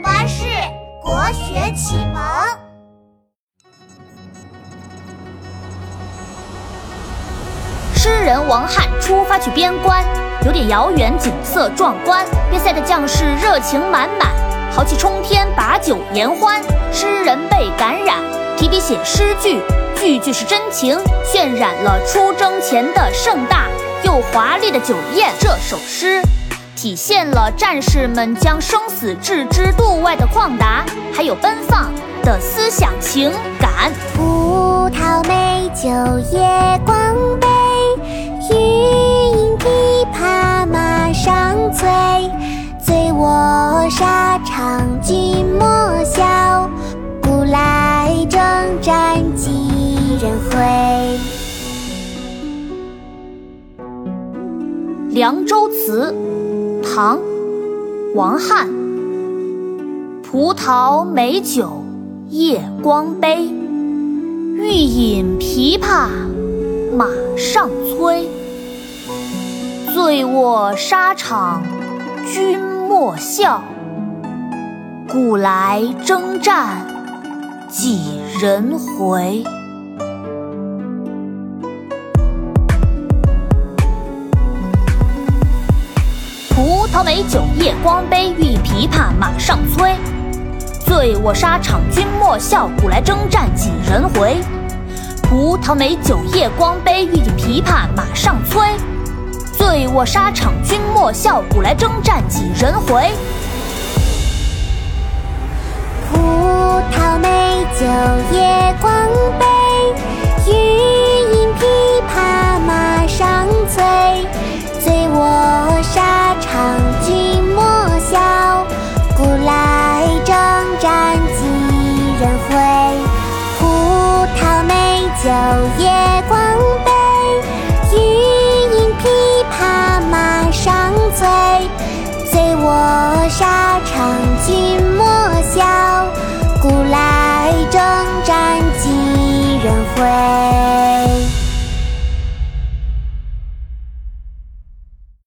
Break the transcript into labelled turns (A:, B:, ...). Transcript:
A: 巴士国学启蒙。
B: 诗人王翰出发去边关，有点遥远，景色壮观。边塞的将士热情满满，豪气冲天，把酒言欢。诗人被感染，提笔写诗句，句句是真情，渲染了出征前的盛大又华丽的酒宴。这首诗。体现了战士们将生死置之度外的旷达，还有奔放的思想情感。
C: 葡萄美酒夜光杯，欲饮琵琶马上催。醉卧沙场君莫笑，古来征战几人回。
B: 《凉州词》唐·王翰，葡萄美酒夜光杯，欲饮琵琶马上催。醉卧沙场君莫笑，古来征战几人回。葡萄美酒夜光杯，欲饮琵琶马上催。醉卧沙场君莫笑，古来征战几人回。葡萄美酒夜光杯，欲饮琵琶马上催。醉卧沙场君莫笑，古来征战几人回。